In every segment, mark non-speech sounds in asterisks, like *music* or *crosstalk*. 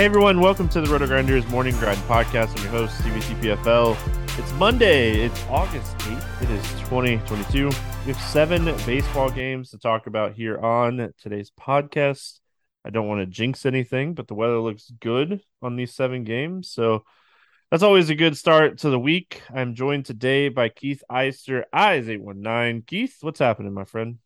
Hey everyone, welcome to the RotoGrinders Morning Grind Podcast. I'm your host, StevieTPFL. It's Monday, it's August 8th, it is 2022. We have seven baseball games to talk about here on today's podcast. I don't want to jinx anything, but the weather looks good on these seven games. So that's always a good start to the week. I'm joined today by Keith Eister, Eys819. Keith, what's happening, my friend?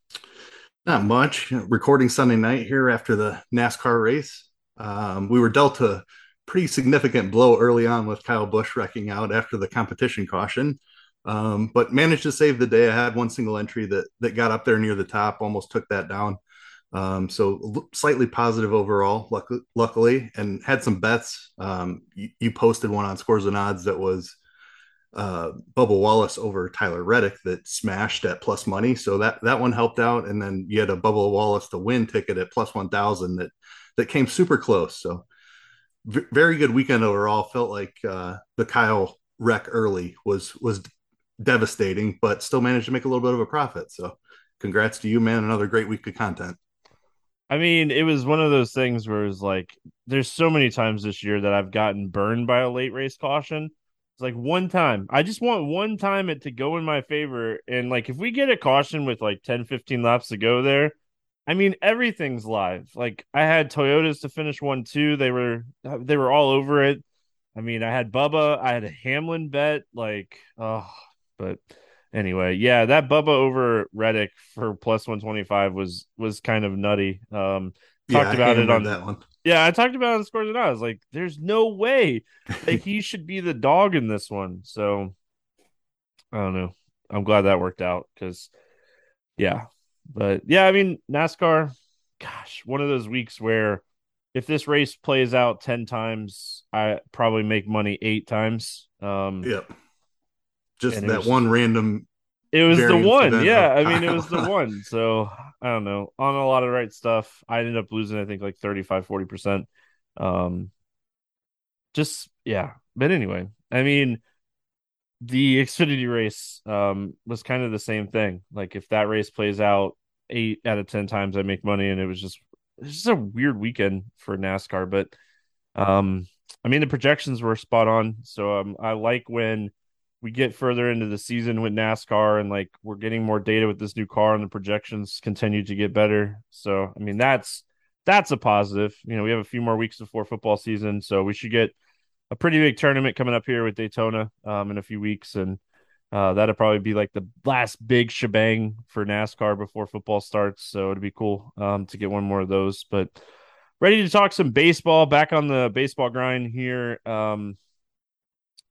Not much. Recording Sunday night here after the NASCAR race. Um, we were dealt a pretty significant blow early on with Kyle Busch wrecking out after the competition caution, um, but managed to save the day. I had one single entry that that got up there near the top, almost took that down. Um, so slightly positive overall, luck- luckily, and had some bets. Um, you, you, posted one on Scores and Odds that was uh, Bubba Wallace over Tyler Reddick that smashed at plus money, so that that one helped out. And then you had a Bubba Wallace to win ticket at plus one thousand that that came super close. So v- very good weekend overall. Felt like uh, the Kyle wreck early was was devastating, but still managed to make a little bit of a profit. So congrats to you, man! Another great week of content. I mean, it was one of those things where it's like, there's so many times this year that I've gotten burned by a late race caution. It's like one time. I just want one time it to go in my favor. And like, if we get a caution with like 10, 15 laps to go there, I mean, everything's live. Like I had Toyotas to finish one too. They were they were all over it. I mean, I had Bubba, I had a Hamlin bet. Like, oh, but anyway, yeah, that Bubba over Reddick for plus one twenty five was was kind of nutty. Um, talked yeah, about it on that one. Yeah, I talked about it on scores and I was like, there's no way that *laughs* he should be the dog in this one. So I don't know. I'm glad that worked out because yeah, but yeah, I mean, NASCAR, gosh, one of those weeks where if this race plays out 10 times, I probably make money eight times. Um, yep. Just that was, one random. It was the one. Yeah. I mean, it was the *laughs* one. So I don't know. On a lot of right stuff, I ended up losing, I think, like 35, 40%. Um, just, yeah. But anyway, I mean, the Xfinity race um, was kind of the same thing. Like if that race plays out eight out of ten times, I make money, and it was just it's just a weird weekend for NASCAR. But um, I mean the projections were spot on, so um, I like when we get further into the season with NASCAR and like we're getting more data with this new car and the projections continue to get better. So I mean that's that's a positive. You know, we have a few more weeks before football season, so we should get a pretty big tournament coming up here with Daytona um, in a few weeks, and uh, that'll probably be like the last big shebang for NASCAR before football starts. So it'd be cool um, to get one more of those. But ready to talk some baseball. Back on the baseball grind here um,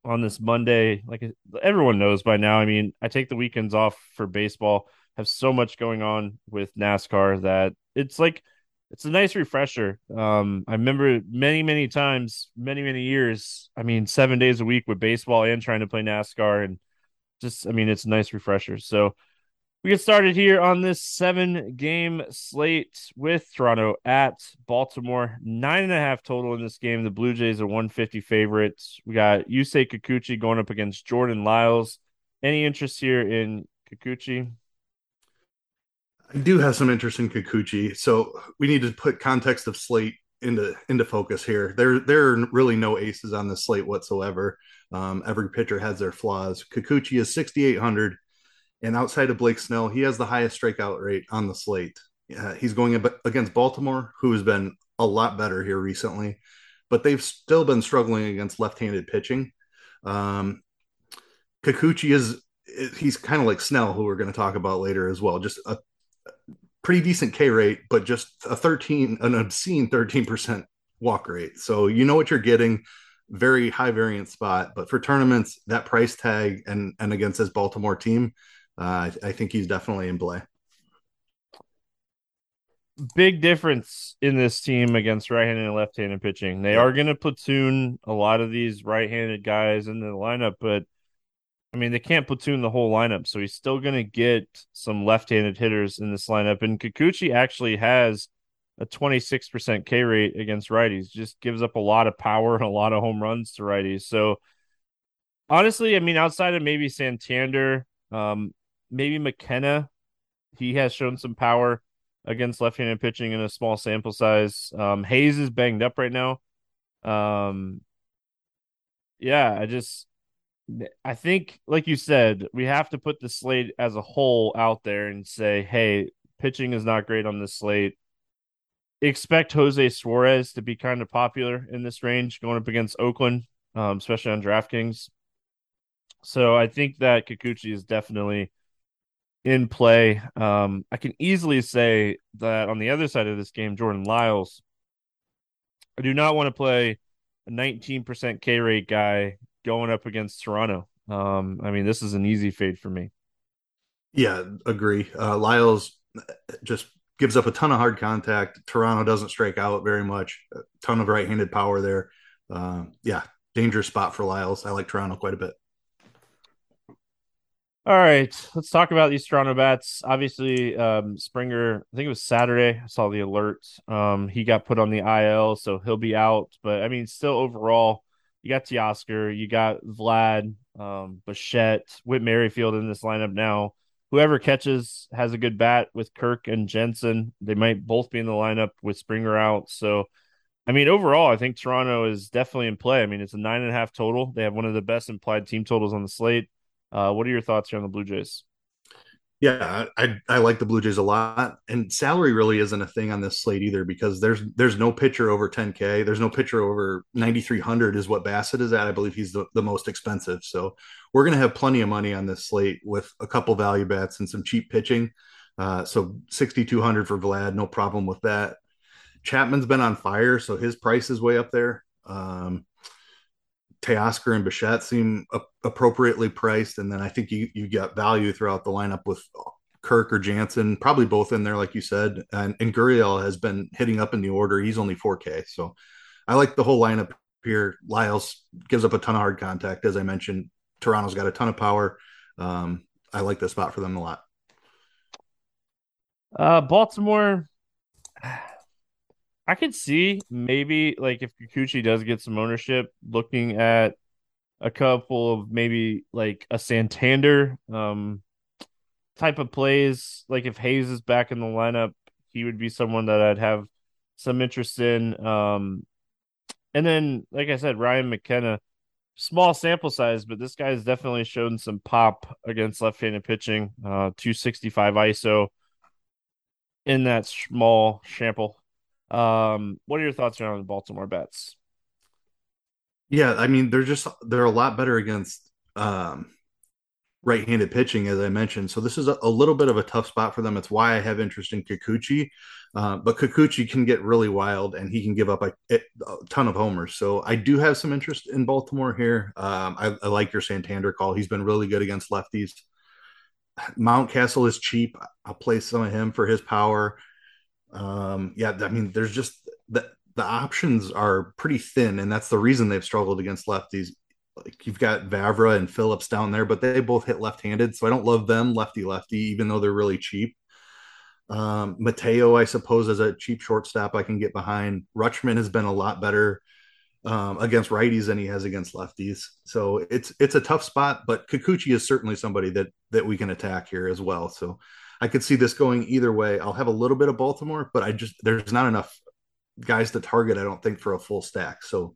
on this Monday. Like everyone knows by now, I mean, I take the weekends off for baseball. Have so much going on with NASCAR that it's like it's a nice refresher. Um, I remember many, many times, many, many years. I mean, seven days a week with baseball and trying to play NASCAR, and just, I mean, it's a nice refresher. So we get started here on this seven game slate with Toronto at Baltimore. Nine and a half total in this game. The Blue Jays are 150 favorites. We got Yusei Kikuchi going up against Jordan Lyles. Any interest here in Kikuchi? I do have some interest in Kikuchi, so we need to put context of slate into into focus here. There there are really no aces on the slate whatsoever. Um, every pitcher has their flaws. Kikuchi is 6,800, and outside of Blake Snell, he has the highest strikeout rate on the slate. Uh, he's going against Baltimore, who has been a lot better here recently, but they've still been struggling against left-handed pitching. Um, Kikuchi is he's kind of like Snell, who we're going to talk about later as well. Just a pretty decent K rate, but just a 13, an obscene 13% walk rate. So you know what you're getting. Very high variance spot, but for tournaments, that price tag and and against this Baltimore team, uh, I, I think he's definitely in play. Big difference in this team against right-handed and left-handed pitching. They are going to platoon a lot of these right-handed guys in the lineup, but I mean, they can't platoon the whole lineup, so he's still going to get some left-handed hitters in this lineup. And Kikuchi actually has a 26% K rate against righties. Just gives up a lot of power and a lot of home runs to righties. So honestly, I mean, outside of maybe Santander, um, maybe McKenna, he has shown some power against left-handed pitching in a small sample size. Um, Hayes is banged up right now. Um, yeah, I just I think, like you said, we have to put the slate as a whole out there and say, hey, pitching is not great on this slate. Expect Jose Suarez to be kind of popular in this range going up against Oakland, um, especially on DraftKings. So I think that Kikuchi is definitely in play. Um, I can easily say that on the other side of this game, Jordan Lyles, I do not want to play a 19% K rate guy going up against Toronto. Um, I mean, this is an easy fade for me. Yeah, agree. Uh, Lyles just gives up a ton of hard contact. Toronto doesn't strike out very much. A ton of right-handed power there. Uh, yeah, dangerous spot for Lyles. I like Toronto quite a bit. All right, let's talk about these Toronto bats. Obviously, um, Springer. I think it was Saturday. I saw the alert. Um, he got put on the IL, so he'll be out. But I mean, still overall, you got Teoscar, you got Vlad, um, Bichette, Whit Merrifield in this lineup now. Whoever catches has a good bat with Kirk and Jansen. They might both be in the lineup with Springer out. So, I mean, overall, I think Toronto is definitely in play. I mean, it's a nine and a half total. They have one of the best implied team totals on the slate. Uh, what are your thoughts here on the Blue Jays? Yeah, I I like the Blue Jays a lot, and salary really isn't a thing on this slate either because there's there's no pitcher over 10k. There's no pitcher over 9300 is what Bassitt is at. I believe he's the, the most expensive. So we're gonna have plenty of money on this slate with a couple value bets and some cheap pitching. Uh, so 6200 for Vlad, no problem with that. Chapman's been on fire, so his price is way up there. Um, Teoscar and Bichette seem a- appropriately priced, and then I think you you get value throughout the lineup with Kirk or Jansen, probably both in there, like you said. And, and Gurriel has been hitting up in the order. He's only 4K, so I like the whole lineup here. Lyles gives up a ton of hard contact, as I mentioned. Toronto's got a ton of power. Um, I like this spot for them a lot. Uh, Baltimore. I could see maybe like if Kikuchi does get some ownership, looking at a couple of maybe like a Santander um type of plays. Like if Hayes is back in the lineup, he would be someone that I'd have some interest in. Um and then like I said, Ryan McKenna, small sample size, but this guy has definitely shown some pop against left-handed pitching. Uh 265 ISO in that small sample. Um, what are your thoughts around the Baltimore bets? Yeah, I mean they're just they're a lot better against um, right-handed pitching, as I mentioned. So this is a, a, little bit of a tough spot for them. It's why I have interest in Kikuchi, uh, but Kikuchi can get really wild and he can give up a, a, ton of homers. So I do have some interest in Baltimore here. Um, I, I, like your Santander call. He's been really good against lefties. Mountcastle is cheap. I'll play some of him for his power. Um, yeah, I mean, there's just the the options are pretty thin, and that's the reason they've struggled against lefties. Like you've got Vavra and Phillips down there, but they both hit left-handed, so I don't love them lefty lefty, even though they're really cheap. Um, Mateo, I suppose, as a cheap shortstop, I can get behind. Rutschman has been a lot better um, against righties than he has against lefties, so it's it's a tough spot. But Kikuchi is certainly somebody that that we can attack here as well. So I could see this going either way. I'll have a little bit of Baltimore, but I just there's not enough guys to target. I don't think for a full stack. So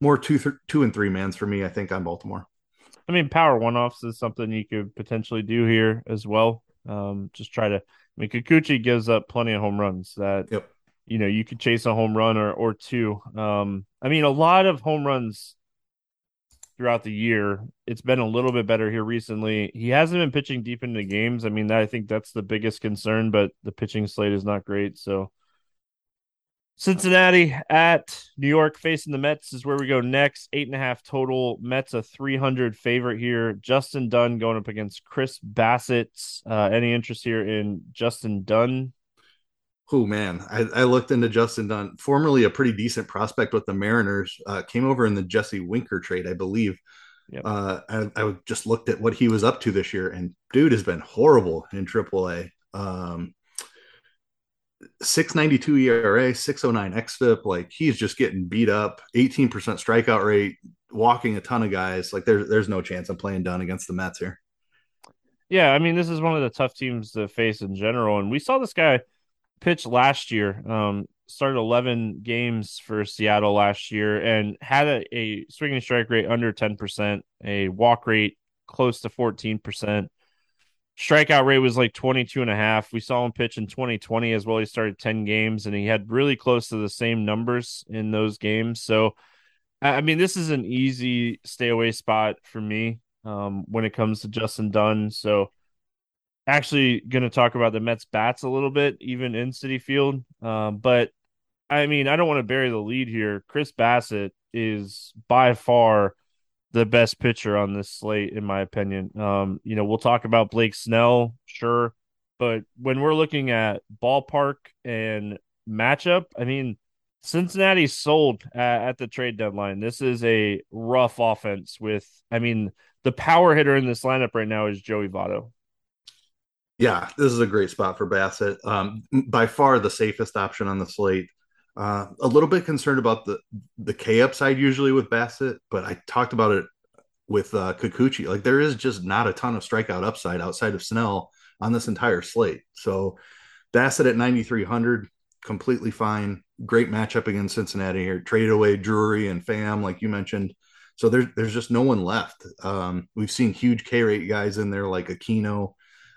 more two th- two and three mans for me. I think on Baltimore. I mean, power one offs is something you could potentially do here as well. Um, just try to. I mean, Kikuchi gives up plenty of home runs that yep. you know you could chase a home run or or two. Um, I mean, a lot of home runs throughout the year. It's been a little bit better here recently. He hasn't been pitching deep into games. I mean, I think that's the biggest concern, but the pitching slate is not great. So Cincinnati at New York facing the Mets is where we go next. Eight and a half total. Mets a 300 favorite here. Justin Dunn going up against Chris Bassitt. Uh, any interest here in Justin Dunn? Oh man, I, I, looked into Justin Dunn, formerly a pretty decent prospect with the Mariners. Uh, came over in the Jesse Winker trade, I believe. Yep. Uh, I, I, just looked at what he was up to this year, and dude has been horrible in AAA. Um, 692 ERA, 609 xFIP. Like he's just getting beat up. 18% strikeout rate, walking a ton of guys. Like there's there's no chance I'm playing Dunn against the Mets here. Yeah, I mean this is one of the tough teams to face in general, and we saw this guy pitched last year. Um, started 11 games for Seattle last year and had a, a swinging strike rate under 10%, a walk rate close to 14%. Strikeout rate was like 22 and a half. We saw him pitch in 2020 as well. He started 10 games and he had really close to the same numbers in those games. So, I mean, this is an easy stay away spot for me um, when it comes to Justin Dunn. So, actually going to talk about the Mets bats a little bit, even in Citi Field. Um, but I mean, I don't want to bury the lead here. Chris Bassitt is by far the best pitcher on this slate, in my opinion. Um, you know, we'll talk about Blake Snell, sure, but when we're looking at ballpark and matchup, I mean, Cincinnati sold at, at the trade deadline. This is a rough offense with, I mean, the power hitter in this lineup right now is Joey Votto. Yeah, this is a great spot for Bassitt. Um, by far the safest option on the slate. Uh, a little bit concerned about the the K upside usually with Bassitt, but I talked about it with uh, Kikuchi. Like there is just not a ton of strikeout upside outside of Snell on this entire slate. So Bassitt at 9,300, completely fine. Great matchup against Cincinnati here. Trade away Drury and Pham, like you mentioned. So there's there's just no one left. Um, we've seen huge K rate guys in there like Aquino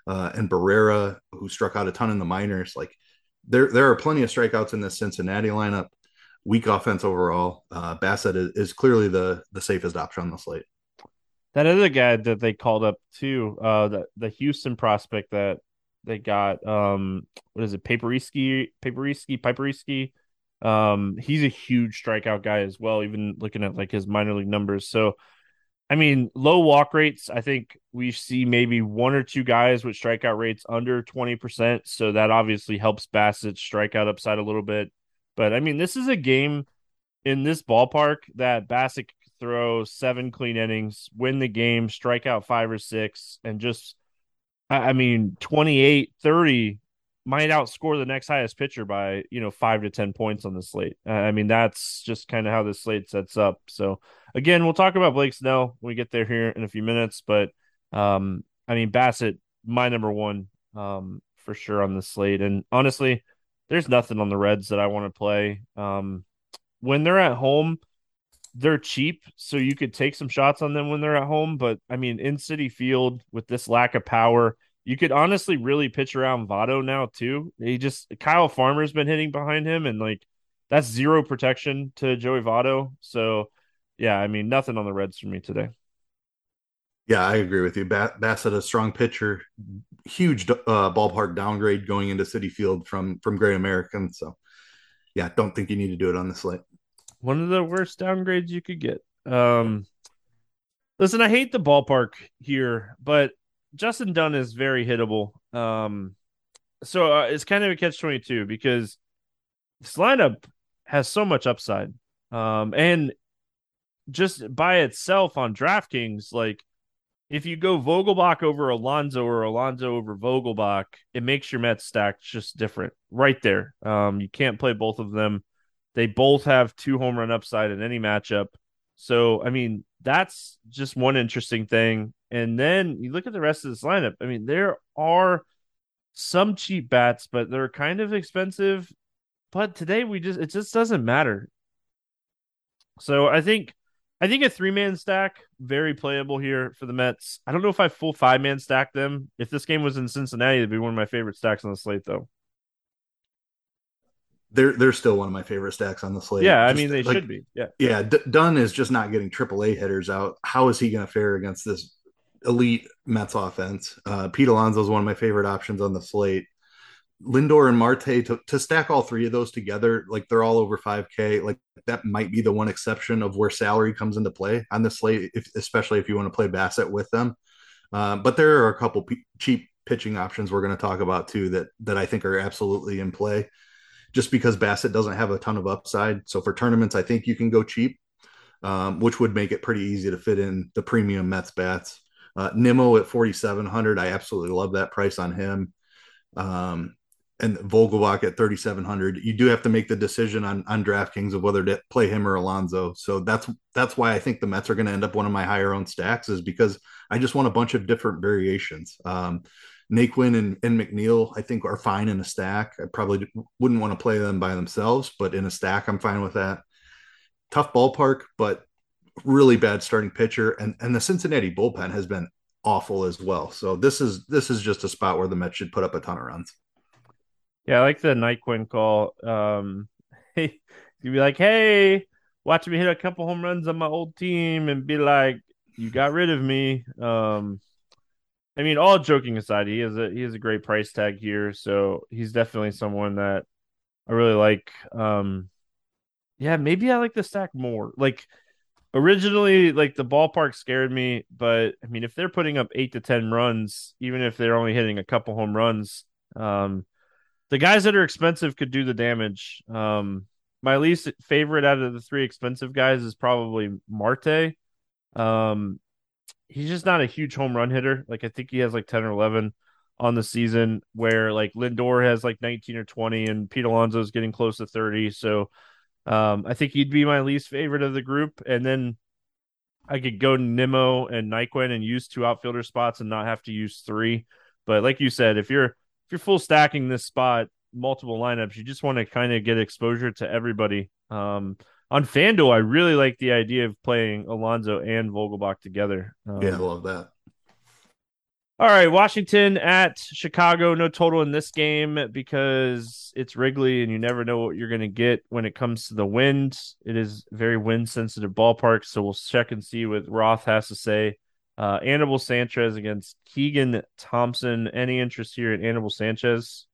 uh, and Barrero, who struck out a ton in the minors. Like there, there are plenty of strikeouts in this Cincinnati lineup. Weak offense overall. Uh, Bassitt is, is, clearly the the safest option on the slate. That other guy that they called up too, uh, the the Houston prospect that they got, um, what is it, Papierski, Papierski, Papierski. Um, he's a huge strikeout guy as well. Even looking at like his minor league numbers, so I mean, low walk rates. I think we see maybe one or two guys with strikeout rates under 20%. So that obviously helps Bassitt's strikeout upside a little bit. But I mean, this is a game in this ballpark that Bassitt could throw seven clean innings, win the game, strike out five or six, and just, I mean, 28, 30 might outscore the next highest pitcher by, you know, five to 10 points on the slate. I mean, that's just kind of how the slate sets up. So, again, we'll talk about Blake Snell when we get there here in a few minutes. But um, I mean, Bassitt, my number one um, for sure on the slate. And honestly, there's nothing on the Reds that I want to play. Um, when they're at home, they're cheap, so you could take some shots on them when they're at home. But I mean, in Citi Field with this lack of power, you could honestly really pitch around Votto now too. He just Kyle Farmer's been hitting behind him, and like that's zero protection to Joey Votto. So yeah, I mean, nothing on the Reds for me today. Yeah, I agree with you. Bassitt, a strong pitcher, huge uh, ballpark downgrade going into Citi Field from from Great American. So, yeah, don't think you need to do it on the slate. One of the worst downgrades you could get. Um, listen, I hate the ballpark here, but Justin Dunn is very hittable. Um, so uh, it's kind of a catch twenty two because this lineup has so much upside. Um, and just by itself on DraftKings, like if you go Vogelbach over Alonso or Alonso over Vogelbach, it makes your Mets stack just different right there. Um, you can't play both of them. They both have two home run upside in any matchup. So, I mean, that's just one interesting thing. And then you look at the rest of this lineup. I mean, there are some cheap bats, but they're kind of expensive. But today we just it just doesn't matter. So I think I think a three man stack very playable here for the Mets. I don't know if I full five man stack them. If this game was in Cincinnati, it'd be one of my favorite stacks on the slate, though. They're they're still one of my favorite stacks on the slate. Yeah, I mean they like, should be. Yeah, yeah. D- Dunn is just not getting AAA hitters out. How is he going to fare against this elite Mets offense? Uh, Pete Alonso is one of my favorite options on the slate. Lindor and Marte to, to stack all three of those together, like they're all over 5K. Like that might be the one exception of where salary comes into play on the slate, if, especially if you want to play Bassitt with them. Uh, but there are a couple p- cheap pitching options we're going to talk about too that that I think are absolutely in play. Just because Bassitt doesn't have a ton of upside, so for tournaments, I think you can go cheap, um, which would make it pretty easy to fit in the premium Mets bats. Uh, Nimmo at 4,700, I absolutely love that price on him. Um, and Vogelbach at 3,700, you do have to make the decision on on DraftKings of whether to play him or Alonso. So that's that's why I think the Mets are going to end up one of my higher owned stacks is because I just want a bunch of different variations. Um, Naquin and, and McNeil, I think, are fine in a stack. I probably wouldn't want to play them by themselves, but in a stack, I'm fine with that. Tough ballpark, but really bad starting pitcher, and and the Cincinnati bullpen has been awful as well. So this is this is just a spot where the Mets should put up a ton of runs. Yeah, I like the Naquin call. Um, *laughs* hey, you'd be like, "Hey, watch me hit a couple home runs on my old team," and be like, "You got rid of me." Um, I mean, all joking aside, he is a he has a great price tag here, so he's definitely someone that I really like. Um, yeah, maybe I like the stack more. Like originally, like the ballpark scared me, but I mean, if they're putting up eight to ten runs, even if they're only hitting a couple home runs, um, the guys that are expensive could do the damage. Um, my least favorite out of the three expensive guys is probably Marte. Um, he's just not a huge home run hitter. Like I think he has like 10 or 11 on the season where like Lindor has like 19 or 20 and Pete Alonso is getting close to 30. So um, I think he'd be my least favorite of the group. And then I could go Nimmo and Naquin and use two outfielder spots and not have to use three. But like you said, if you're if you're full stacking this spot, multiple lineups, you just want to kind of get exposure to everybody. Um, on FanDuel, I really like the idea of playing Alonso and Vogelbach together. Um, yeah, I love that. All right, Washington at Chicago. No total in this game because it's Wrigley and you never know what you're going to get when it comes to the wind. It is very wind sensitive ballpark, so we'll check and see what Roth has to say. Uh, Anibal Sanchez against Keegan Thompson. Any interest here in Anibal Sanchez?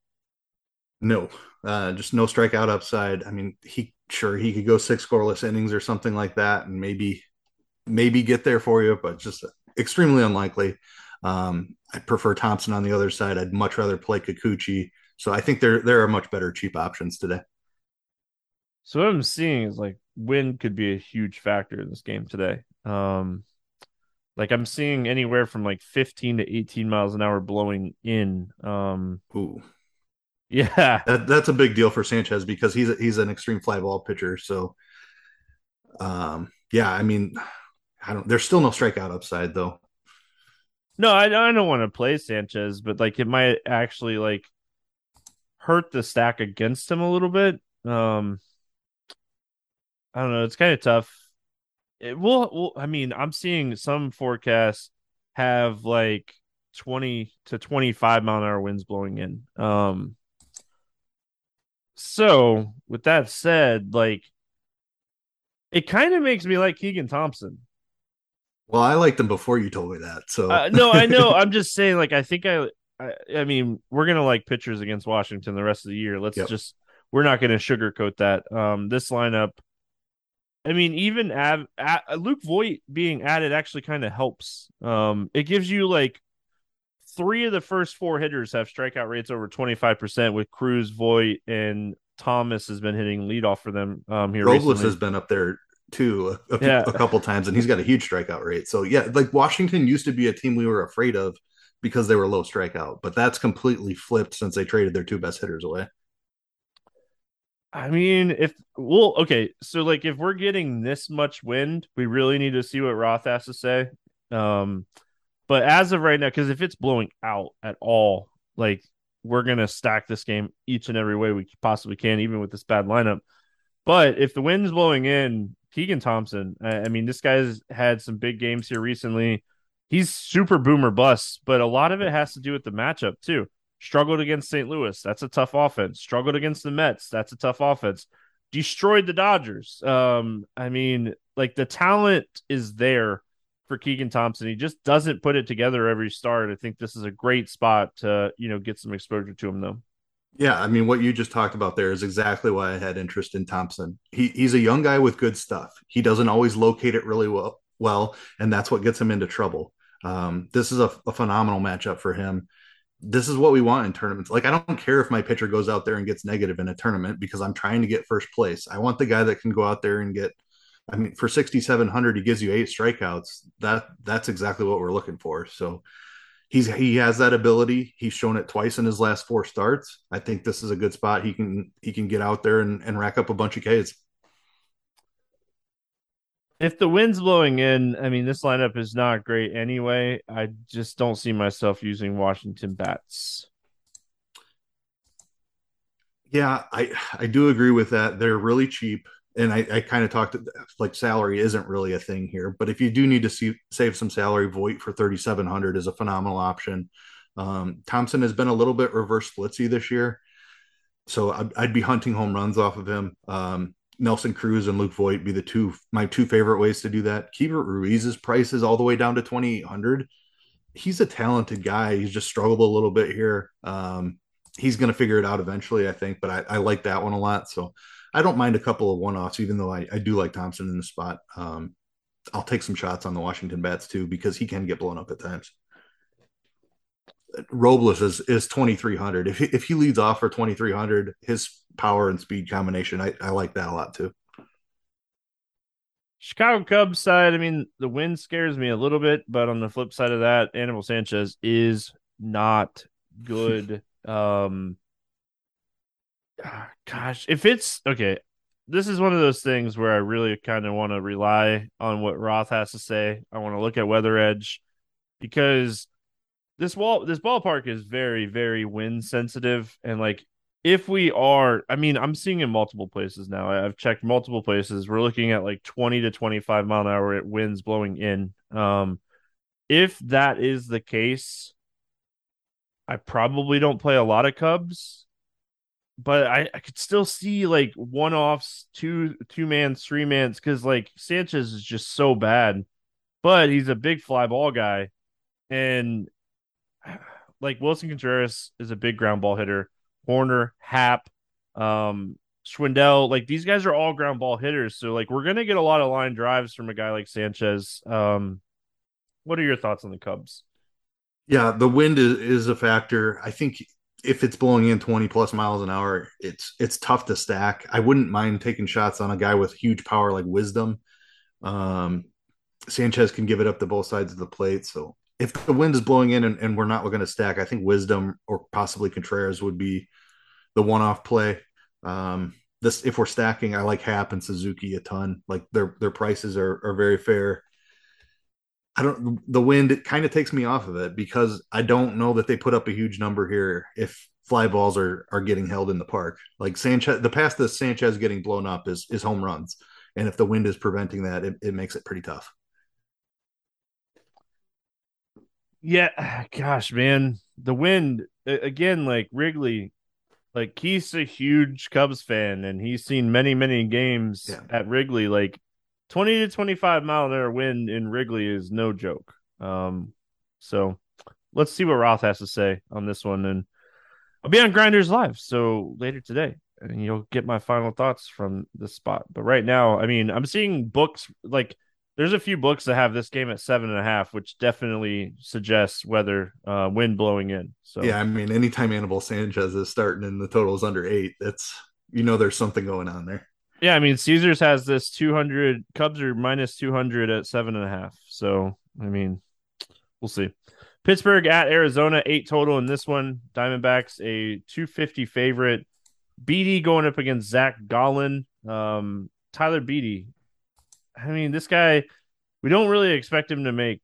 No, uh, just no strikeout upside. I mean, he sure he could go six scoreless innings or something like that, and maybe maybe get there for you, but just extremely unlikely. Um, I prefer Thompson on the other side. I'd much rather play Kikuchi. So I think there there are much better cheap options today. So what I'm seeing is like wind could be a huge factor in this game today. Um, like I'm seeing anywhere from like 15 to 18 miles an hour blowing in. Um, Ooh. Yeah, *laughs* that, that's a big deal for Sanchez because he's a, he's an extreme fly ball pitcher. So, um, yeah, I mean, I don't. There's still no strikeout upside though. No, I, I don't want to play Sanchez, but like it might actually like hurt the stack against him a little bit. Um, I don't know. It's kind of tough. It will. Well, I mean, I'm seeing some forecasts have like 20 to 25 mile an hour winds blowing in. Um, so with that said, like it kind of makes me like Keegan Thompson. Well, I liked them before you told me that. So uh, no, I know. *laughs* I'm just saying, like, I think I, I, I, mean, we're gonna like pitchers against Washington the rest of the year. Let's yep. just, we're not gonna sugarcoat that. Um, this lineup, I mean, even av- a- Luke Voit being added actually kind of helps. Um, it gives you like three of the first four hitters have strikeout rates over 25% with Cruz, Voit, and Thomas has been hitting leadoff for them um, here. Robles recently. has been up there too a, a, yeah. a, couple times, and he's got a huge strikeout rate. So yeah, like Washington used to be a team we were afraid of because they were low strikeout, but that's completely flipped since they traded their two best hitters away. I mean, if well, okay, so like if we're getting this much wind, we really need to see what Roth has to say. Um, but as of right now, because if it's blowing out at all, like we're gonna stack this game each and every way we possibly can, even with this bad lineup. But if the wind's blowing in, Keegan Thompson, I, mean, this guy's had some big games here recently. He's super boomer bust, but a lot of it has to do with the matchup too. Struggled against St. Louis, that's a tough offense. Struggled against the Mets, that's a tough offense. Destroyed the Dodgers. Um, I mean, like the talent is there for Keegan Thompson. He just doesn't put it together every start. I think this is a great spot to, you know, get some exposure to him though. Yeah, I mean what you just talked about there is exactly why I had interest in Thompson. He he's a young guy with good stuff. He doesn't always locate it really well, well, and that's what gets him into trouble. Um, this is a, a phenomenal matchup for him. This is what we want in tournaments. Like I don't care if my pitcher goes out there and gets negative in a tournament because I'm trying to get first place. I want the guy that can go out there and get I mean, for 6,700, he gives you eight strikeouts. That that's exactly what we're looking for. So he's he has that ability. He's shown it twice in his last four starts. I think this is a good spot. He can he can get out there and, and rack up a bunch of Ks. If the wind's blowing in, I mean this lineup is not great anyway. I just don't see myself using Washington bats. Yeah, I I do agree with that. They're really cheap and I, I kind of talked like salary isn't really a thing here, but if you do need to see, save some salary, Voit for 3,700 is a phenomenal option. Um, Thompson has been a little bit reverse splitsy this year. So I'd, I'd, be hunting home runs off of him. Um, Nelson Cruz and Luke Voit be the two, my two favorite ways to do that. Keibert Ruiz's price is all the way down to 2,800. He's a talented guy. He's just struggled a little bit here. Um, he's going to figure it out eventually, I think, but I, I like that one a lot. So I don't mind a couple of one offs, even though I, I do like Thompson in the spot. Um, I'll take some shots on the Washington bats too because he can get blown up at times. Robles is is twenty three hundred. If he, if he leads off for twenty three hundred, his power and speed combination, I, I like that a lot too. Chicago Cubs side, I mean, the wind scares me a little bit, but on the flip side of that, Anibal Sanchez is not good. *laughs* um, gosh, if it's okay, this is one of those things where I really kind of want to rely on what Roth has to say. I want to look at Weather Edge because this wall this ballpark is very very wind sensitive and like if we are I mean I'm seeing in multiple places now. I've checked multiple places. We're looking at like 20 to 25 mile an hour winds blowing in. Um if that is the case, I probably don't play a lot of Cubs but I, I could still see like one offs, two two mans, three mans, because like Sanchez is just so bad, but he's a big fly ball guy, and *sighs* like Willson Contreras is a big ground ball hitter. Hoerner, Happ, um, Schwindel, like these guys are all ground ball hitters. So like we're gonna get a lot of line drives from a guy like Sanchez. Um, what are your thoughts on the Cubs? Yeah, the wind is a factor. I think if it's blowing in 20 plus miles an hour, it's it's tough to stack. I wouldn't mind taking shots on a guy with huge power like Wisdom. Um, Sanchez can give it up to both sides of the plate. So if the wind is blowing in and, and we're not looking to stack, I think Wisdom or possibly Contreras would be the one-off play. Um, this if we're stacking, I like Happ and Suzuki a ton. Like their their prices are are very fair. I don't the wind it kind of takes me off of it because I don't know that they put up a huge number here if fly balls are are getting held in the park. Like Sanchez the path that Sanchez getting blown up is is home runs. And if the wind is preventing that, it, it makes it pretty tough. Yeah, *sighs* gosh, man. The wind again, like Wrigley, like he's a huge Cubs fan and he's seen many, many games yeah. at Wrigley. Like 20 to 25 mile an hour wind in Wrigley is no joke. Um, so let's see what Roth has to say on this one. And I'll be on Grinders Live. So later today, and you'll get my final thoughts from this spot. But right now, I mean, I'm seeing books like there's a few books that have this game at seven and a half, which definitely suggests weather, uh, wind blowing in. So yeah, I mean, anytime Anibal Sanchez is starting and the total is under eight, that's you know there's something going on there. Yeah, I mean Caesars has this 200 Cubs are minus 200 at seven and a half. So I mean, we'll see. Pittsburgh at Arizona, eight total in this one. Diamondbacks a 250 favorite. Beede going up against Zach Gallen. Um, Tyler Beede. I mean, this guy, we don't really expect him to make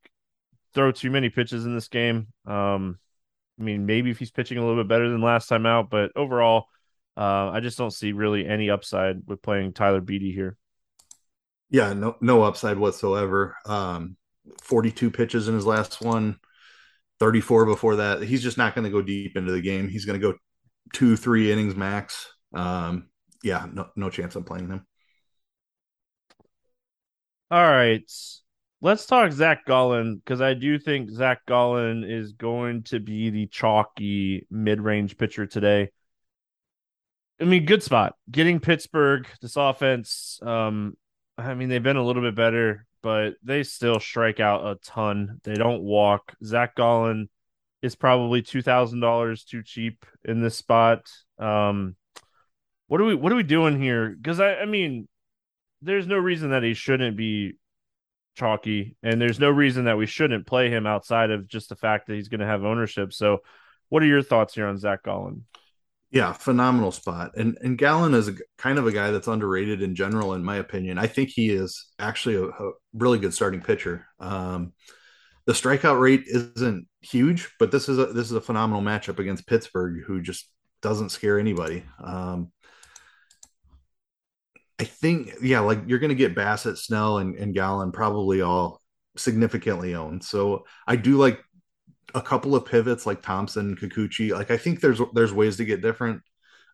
throw too many pitches in this game. Um, I mean, maybe if he's pitching a little bit better than last time out, but overall, uh, I just don't see really any upside with playing Tyler Beede here. Yeah, no, no upside whatsoever. Um, 42 pitches in his last one, 34 before that. He's just not going to go deep into the game. He's going to go two, three innings max. Um, yeah, no, no chance I'm playing him. All right. Let's talk Zach Gallen because I do think Zach Gallen is going to be the chalky mid range pitcher today. I mean, good spot. Getting Pittsburgh, this offense, um, I mean, they've been a little bit better, but they still strike out a ton. They don't walk. Zach Gallen is probably two thousand dollars too cheap in this spot. Um, what are we what are we doing here? Because I, I mean, there's no reason that he shouldn't be chalky, and there's no reason that we shouldn't play him outside of just the fact that he's going to have ownership. So, what are your thoughts here on Zach Gallen? Yeah, phenomenal spot. And and Gallen is a kind of a guy that's underrated in general, in my opinion. I think he is actually a, a really good starting pitcher. Um, the strikeout rate isn't huge, but this is a this is a phenomenal matchup against Pittsburgh, who just doesn't scare anybody. Um, I think, yeah, like you're going to get Bassitt, Snell, and, and Gallen probably all significantly owned. So I do like a couple of pivots like Thompson, Kikuchi. Like I think there's there's ways to get different.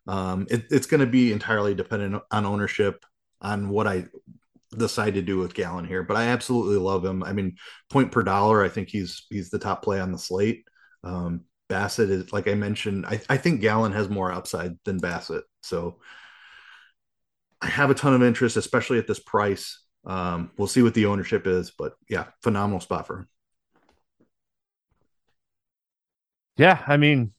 Um, it, it's going to be entirely dependent on ownership on what I decide to do with Gallen here. But I absolutely love him. I mean, point per dollar, I think he's he's the top play on the slate. Um, Bassitt is like I mentioned. I, I think Gallen has more upside than Bassitt. So I have a ton of interest, especially at this price. Um, we'll see what the ownership is, but yeah, phenomenal spot for him. Yeah, I mean,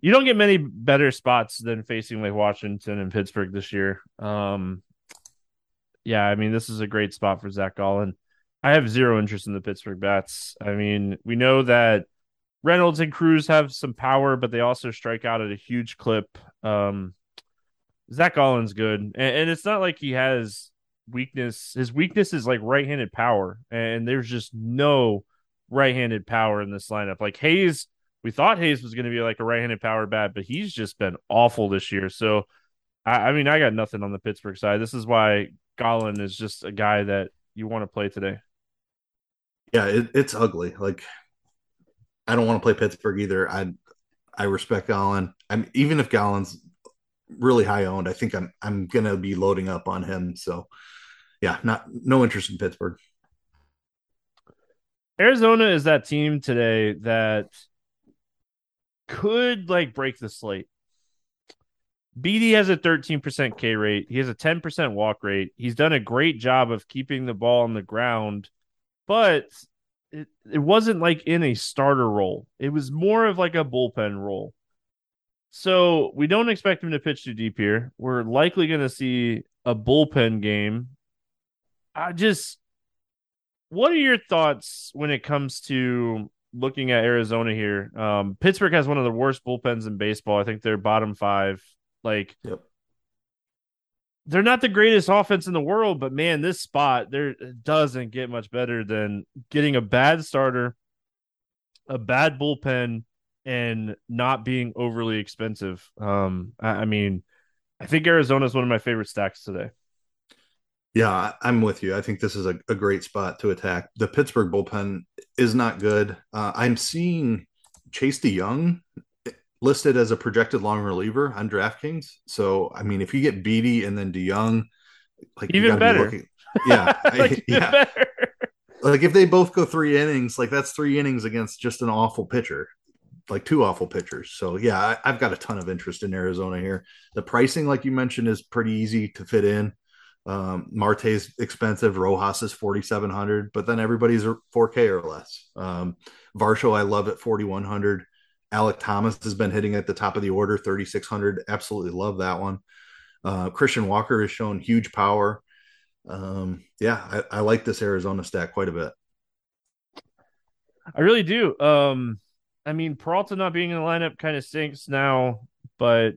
you don't get many better spots than facing like Washington and Pittsburgh this year. Um, yeah, I mean, this is a great spot for Zach Gallen. I have zero interest in the Pittsburgh bats. I mean, we know that Reynolds and Cruz have some power, but they also strike out at a huge clip. Um, Zach Gallen's good, and, and it's not like he has weakness. His weakness is like right-handed power, and there's just no right-handed power in this lineup. Like Hayes, we thought Hayes was going to be like a right-handed power bat, but he's just been awful this year. So, I, I mean, I got nothing on the Pittsburgh side. This is why Gallen is just a guy that you want to play today. Yeah, it, it's ugly. Like I don't want to play Pittsburgh either. I I respect Gallen. I'm even if Gallen's really high owned. I think I'm I'm gonna be loading up on him. So yeah, not no interest in Pittsburgh. Arizona is that team today that could like break the slate. Beede has a 13% K rate. He has a 10% walk rate. He's done a great job of keeping the ball on the ground, but it, it wasn't like in a starter role. It was more of like a bullpen role. So we don't expect him to pitch too deep here. We're likely going to see a bullpen game. I just, what are your thoughts when it comes to looking at Arizona here? Um, Pittsburgh has one of the worst bullpens in baseball. I think they're bottom five. Like, yep. they're not the greatest offense in the world, but man, this spot there doesn't get much better than getting a bad starter, a bad bullpen and not being overly expensive. Um, I, I mean, I think Arizona is one of my favorite stacks today. Yeah, I'm with you. I think this is a, a great spot to attack. The Pittsburgh bullpen is not good. Uh, I'm seeing Chase De Jong listed as a projected long reliever on DraftKings. So, I mean, if you get Beede and then De Jong, like even better. Looking, *laughs* yeah, *laughs* like, I, *laughs* yeah. Better. Like if they both go three innings, like that's three innings against just an awful pitcher like two awful pitchers. So yeah, I, have got a ton of interest in Arizona here. The pricing, like you mentioned, is pretty easy to fit in. Um, Marte's expensive, Rojas is forty seven hundred, but then everybody's four K or less. Um, Varsho, I love at forty one hundred. Alek Thomas has been hitting at the top of the order, thirty six hundred. Absolutely love that one. Uh, Christian Walker has shown huge power. Um, yeah, I, I like this Arizona stack quite a bit. I really do. Um, I mean, Peralta not being in the lineup kind of stinks now, but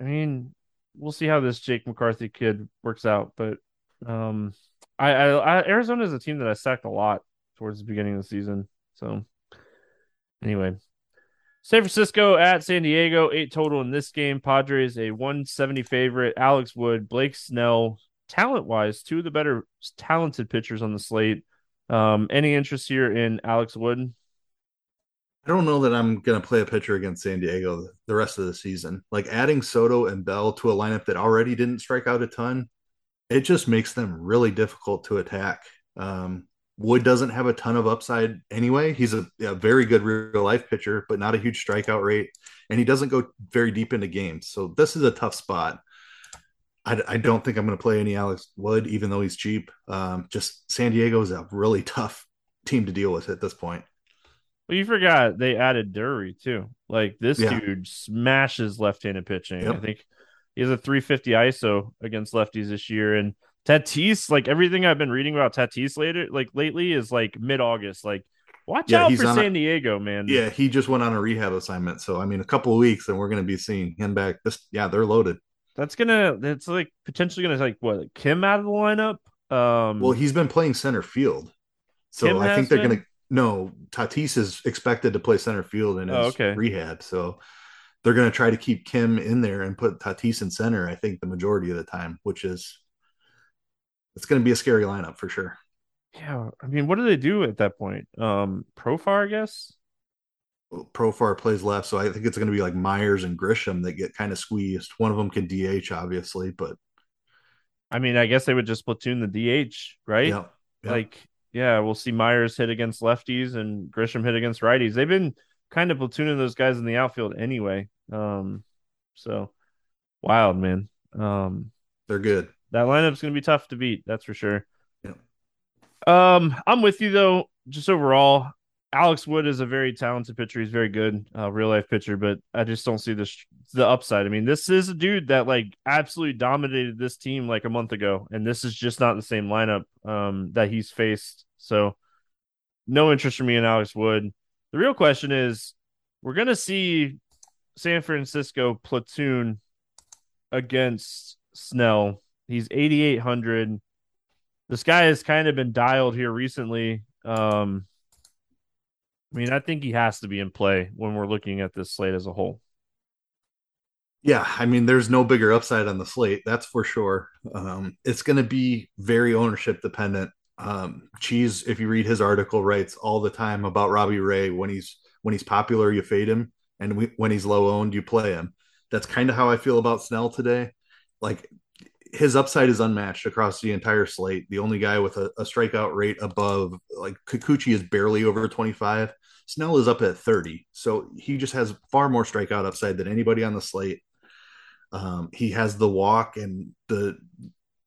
I mean, we'll see how this Jake McCarthy kid works out. But um, I, I, I Arizona is a team that I sacked a lot towards the beginning of the season. So anyway, San Francisco at San Diego, eight total in this game. Padres a 170 favorite. Alex Wood, Blake Snell, talent wise, two of the better talented pitchers on the slate. Um, any interest here in Alex Wood? I don't know that I'm going to play a pitcher against San Diego the rest of the season. Like adding Soto and Bell to a lineup that already didn't strike out a ton, it just makes them really difficult to attack. Um, Wood doesn't have a ton of upside anyway. He's a, a, very good real life pitcher, but not a huge strikeout rate, and he doesn't go very deep into games. So this is a tough spot. I, I don't think I'm going to play any Alex Wood, even though he's cheap. Um, just San Diego is a really *laughs* tough team to deal with at this point. Well, you forgot they added Drury too. Like this yeah. dude smashes left-handed pitching. Yep. I think he has a 350 ISO against lefties this year, and Tatis, like everything I've been reading about Tatis later, like lately, is like mid August. Like, watch yeah, out for San a, Diego, man. Yeah, he just went on a rehab assignment. So I mean, a couple of weeks, and we're going to be seeing him back. This, yeah, they're loaded. That's gonna. That's like potentially gonna like what Kim out of the lineup. Um, well, he's been playing center field, so Kim I think they're been? gonna. No, Tatis is expected to play center field in oh, his oh, okay. rehab, so they're going to try to keep Kim in there and put Tatis in center. I think the majority of the time, which is it's going to be a scary lineup for sure. Yeah, I mean, what do they do at that point? Um, Profar, I guess. Profar plays left, so I think it's going to be like Myers and Grisham that get kind of squeezed. One of them can DH, obviously, but I mean, I guess they would just platoon the DH, right? Yeah. Yep. Like, yeah, we'll see Myers hit against lefties and Grisham hit against righties. They've been kind of platooning those guys in the outfield anyway. Um, so wild, man. Um, they're good that lineup's going to be tough to beat. That's for sure. Yeah. Um, I'm with you though. Just overall, Alex Wood is a very talented pitcher. He's very good, uh, real life pitcher, but I just don't see this the upside. I mean, this is a dude that like absolutely dominated this team like a month ago, and this is just not the same lineup um, that he's faced. So, no interest for me in Alex Wood. The real question is, we're gonna see San Francisco platoon against Snell He's 8,800. This guy has kind of been dialed here recently. Um, I mean, I think he has to be in play when we're looking at this slate as a whole. Yeah, I mean, there's no bigger upside on the slate, that's for sure. Um, it's going to be very ownership dependent. Um, Cheese, if you read his article, writes all the time about Robbie Ray. When he's when he's popular, you fade him, and we, when he's low owned, you play him. That's kind of how I feel about Snell today. Like his upside is unmatched across the entire slate. The only guy with a, a strikeout rate above like Kikuchi is barely over 25. Snell is up at 30. So he just has far more strikeout upside than anybody on the slate. Um, he has the walk and the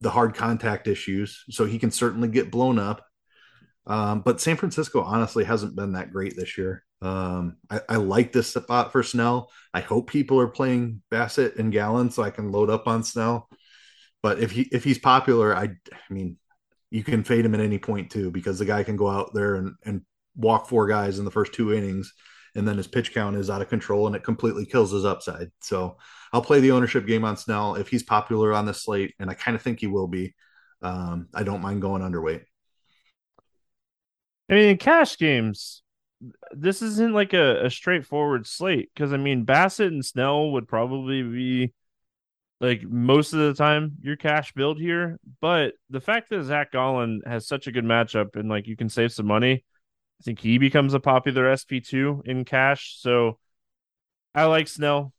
the hard contact issues, so he can certainly get blown up. Um, but San Francisco honestly hasn't been that great this year. Um, I, I, like this spot for Snell. I hope people are playing Bassitt and Gallen so I can load up on Snell. But if he if he's popular, I I mean, you can fade him at any point too because the guy can go out there and and walk four guys in the first two innings, and then his pitch count is out of control and it completely kills his upside. So I'll play the ownership game on Snell if he's popular on the slate, and I kind of think he will be. Um, I don't mind going underweight. I mean, in cash games, this isn't like a, a straightforward slate because I mean Bassitt and Snell would probably be like most of the time your cash build here. But the fact that Zach Gallen has such a good matchup and like you can save some money, I think he becomes a popular SP2 in cash. So I like Snell.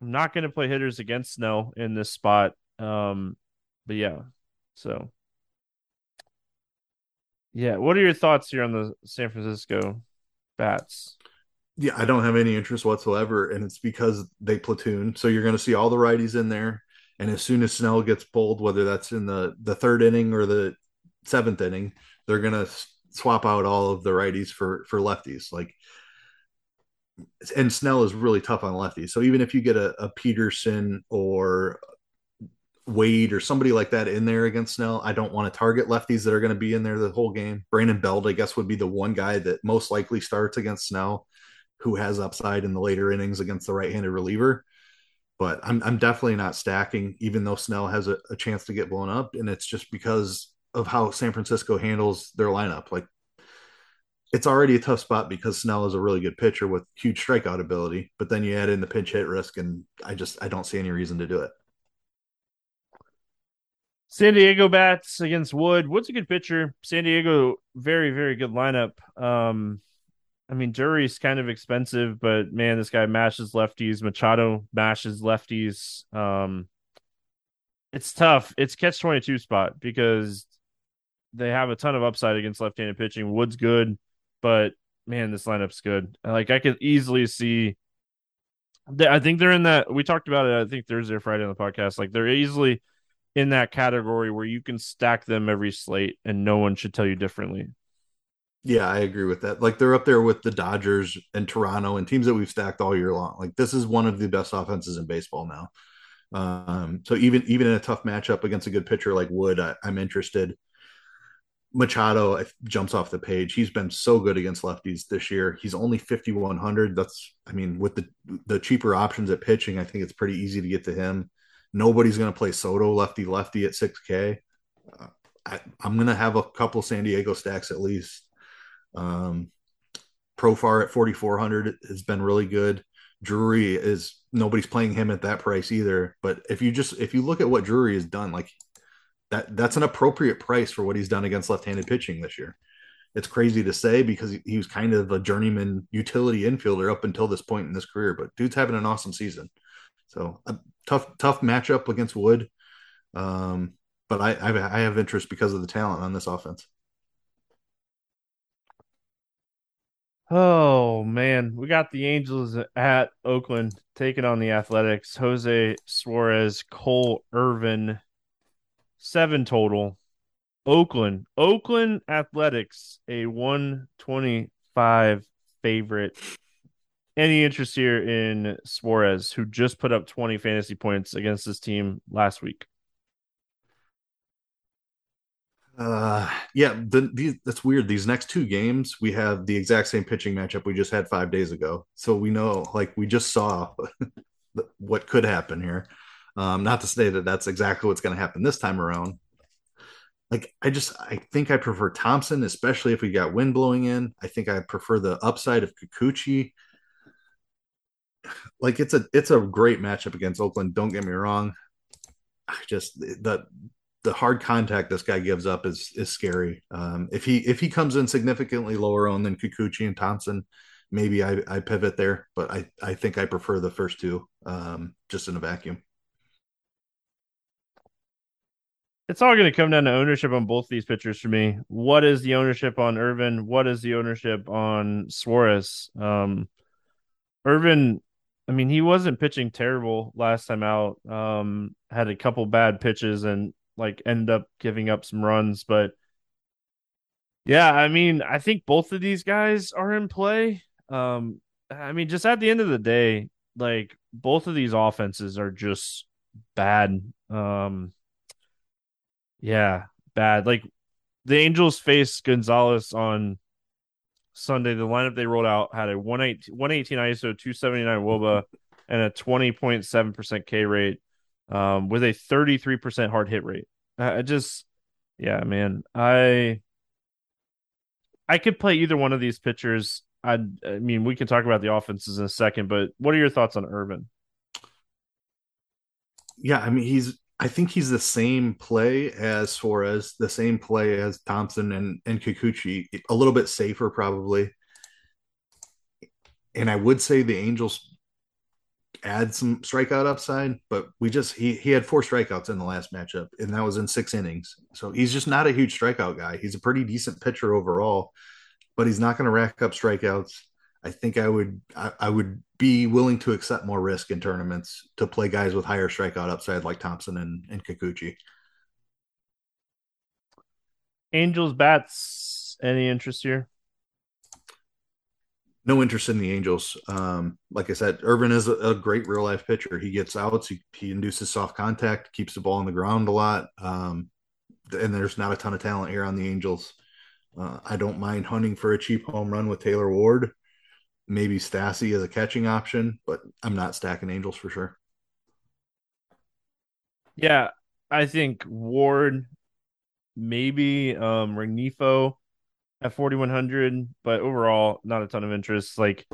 I'm not going to play hitters against Snell in this spot. Um, but yeah, so yeah, what are your thoughts here on the San Francisco bats? yeah, I don't have any interest whatsoever, and it's because they platoon. So you're going to see all the righties in there, and as soon as Snell gets pulled, whether that's in the the third inning or the seventh inning, they're going to swap out all of the righties for for lefties. Like, and Snell is really tough on lefties. So even if you get a, a Pederson or Wade or somebody like that in there against Snell, I don't want to target lefties that are going to be in there the whole game. Brandon Belt, I guess, would be the one guy that most likely starts against Snell who has upside in the later innings against the right-handed reliever. But I'm I'm definitely not stacking, even though Snell has a, a chance to get blown up, and it's just because of how San Francisco handles their lineup. Like it's already a tough spot because Snell is a really good pitcher with huge strikeout ability, but then you add in the pinch hit risk, and I just I don't see any reason to do it. San Diego bats against Wood. Wood's a good pitcher. San Diego, very very good lineup. Um, I mean, Drury's kind of expensive, but man, this guy mashes lefties. Machado mashes lefties. Um, it's tough. It's catch twenty two spot because they have a ton of upside against left handed pitching. Wood's good, but man, this lineup's good. Like I could easily see. I think they're in that. We talked about it. I think Thursday or Friday on the podcast. Like they're easily in that category where you can stack them every slate, and no one should tell you differently. Yeah, I agree with that. Like they're up there with the Dodgers and Toronto and teams that we've stacked all year long. Like this is one of the best offenses in baseball now. Um, so even even in a tough matchup against a good pitcher like Wood, I, I'm interested. Machado jumps off the page. He's been so good against lefties this year. He's only 5100. That's I mean with the the cheaper options at pitching, I think it's pretty easy to get to him. Nobody's going to play Soto lefty lefty at 6K. Uh, I, am going to have a couple San Diego stacks at least. Um, Profar at 4400 has been really good. Drury is nobody's playing him at that price either. But if you just if you look at what Drury has done, like that that's an appropriate price for what he's done against left-handed pitching this year. It's crazy to say because he, he was kind of a journeyman utility infielder up until this point in his career, but dude's having an awesome season. So a tough tough matchup against Wood, um, but I, I I have interest because of the talent on this offense. Oh man, we got the Angels at Oakland taking on the Athletics. Jose Suarez, Cole Irvin, seven total. Oakland, Oakland Athletics, a 125 favorite. Any interest here in Suarez, who just put up 20 fantasy points against this team last week? Uh, yeah, the, these, that's weird. These next two games, we have the exact same pitching matchup we just had five days ago. So we know, like, we just saw *laughs* what could happen here. Um, not to say that that's exactly what's going to happen this time around. Like, I just, I think I prefer Thompson, especially if we got wind blowing in. I think I prefer the upside of Kikuchi. Like, it's a, it's a great matchup against Oakland. Don't get me wrong. I just the the hard contact this guy gives up is is scary. Um, if he if he comes in significantly lower on than Kikuchi and Thompson, maybe I, I pivot there, but I, I think I prefer the first two um, just in a vacuum. It's all going to come down to ownership on both these pitchers for me. What is the ownership on Irvin? What is the ownership on Suarez? Um, Irvin, I mean, he wasn't pitching terrible last time out. Um, had a couple bad pitches and like end up giving up some runs. But yeah, I mean, I think both of these guys are in play. Um, I mean, just at the end of the day, like both of these offenses are just bad. Um, yeah, bad. Like the Angels face Gonzalez on Sunday. The lineup they rolled out had a 118, 118 ISO, 279 WOBA, and a 20.7% K rate um, with a 33% hard hit rate. I just, yeah, man, I, I could play either one of these pitchers. I, I mean, we can talk about the offenses in a second, but what are your thoughts on Irvin? Yeah, I mean, he's. I think he's the same play as Suarez, the same play as Thompson and and Kikuchi, a little bit safer probably. And I would say the Angels add some strikeout upside, but we just he he had four strikeouts in the last matchup, and that was in six innings. So he's just not a huge strikeout guy. He's a pretty decent pitcher overall, but he's not going to rack up strikeouts. I think I would I, I, would be willing to accept more risk in tournaments to play guys with higher strikeout upside like Thompson and, and Kikuchi. Angels bats, any interest here? no interest in the Angels. Um, like I said, Irvin is a, a, great real life pitcher. He gets outs, he, he, induces soft contact, keeps the ball on the ground a lot. Um, and there's not a ton of talent here on the Angels. Uh, I don't mind hunting for a cheap home run with Taylor Ward. Maybe Stassi as a catching option, but I'm not stacking Angels for sure. Yeah, I think Ward, maybe um Rengifo at 4100 but overall not a ton of interest. Like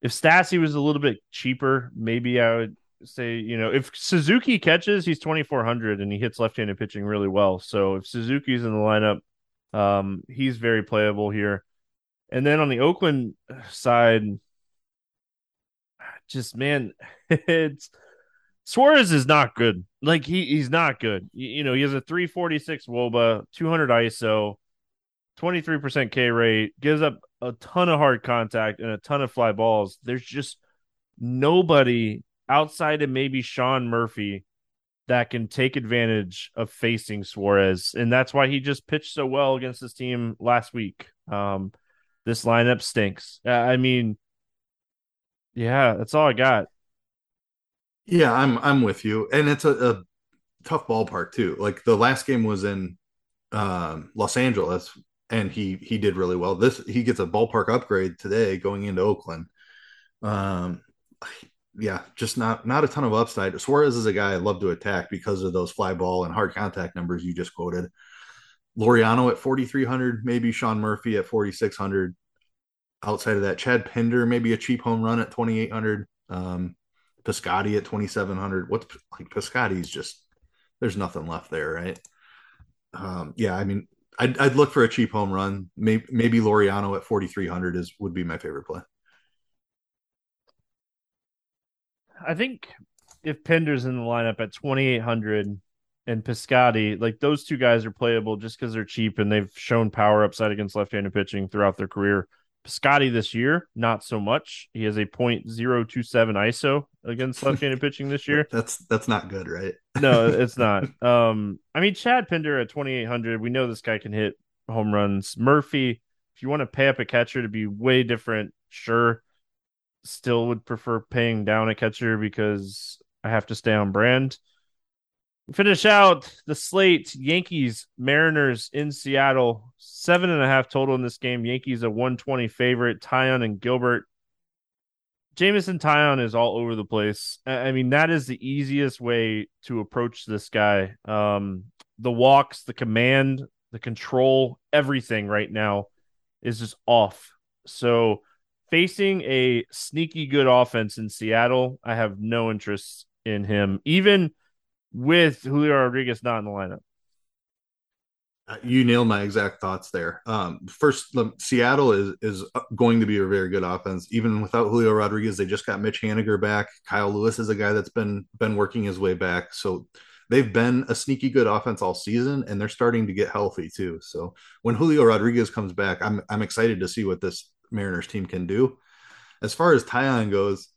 if Stassi was a little bit cheaper maybe I would say you know if Suzuki catches he's 2400 and he hits left-handed pitching really well. So if Suzuki's in the lineup um he's very playable here and then on the Oakland side just man *laughs* it's Suarez is not good. Like he he's not good. You, you know, he has a 346 Woba, 200 ISO, 23% K rate, gives up a ton of hard contact and a ton of fly balls. There's just nobody outside of maybe Sean Murphy that can take advantage of facing Suarez. And that's why he just pitched so well against this team last week. Um, this lineup stinks. I mean, yeah, that's all I got. Yeah, I'm I'm with you, and it's a, a tough ballpark too. Like the last game was in um, Los Angeles, and he he did really well. This he gets a ballpark upgrade today going into Oakland. Um, yeah, just not not a ton of upside. Suarez is a guy I love to attack because of those fly ball and hard contact numbers you just quoted. Laureano at 4,300, maybe Sean Murphy at 4,600. Outside of that, Chad Pinder, maybe a cheap home run at 2,800. Um, Piscotty at 2,700. What's like Piscotty's just, there's nothing left there, right? Um, yeah, I mean, I'd, I'd look for a cheap home run. Maybe, maybe Laureano at 4,300 is would be my favorite play. I think if Pinder's in the lineup at 2,800 and Piscotty, like those two guys are playable just because they're cheap and they've shown power upside against left-handed pitching throughout their career. Piscotty this year, not so much. He has a .027 ISO against *laughs* left-handed pitching this year. That's that's not good, right? *laughs* no, it's not. *laughs* Um, I mean, Chad Pinder at 2,800, we know this guy can hit home runs. Murphy, if you want to pay up a catcher to be way different, sure. Still would prefer paying down a catcher because I have to stay on brand. Finish out the slate Yankees, Mariners in Seattle. Seven and a half total in this game. Yankees a 120 favorite. Taillon and Gilbert. Jameson Taillon is all over the place. I mean, that is the easiest way to approach this guy. Um, the walks, the command, the control, everything right now is just off. So, facing a sneaky good offense in Seattle, I have no interest in him. Even with Julio Rodriguez not in the lineup. Uh, you nailed my exact thoughts there. Um, first, Seattle is is going to be a very good offense, even without Julio Rodriguez. They just got Mitch Haniger back. Kyle Lewis is a guy that's been been working his way back, so they've been a sneaky good offense all season, and they're starting to get healthy too. So when Julio Rodriguez comes back, I'm I'm excited to see what this Mariners team can do. As far as Taillon goes,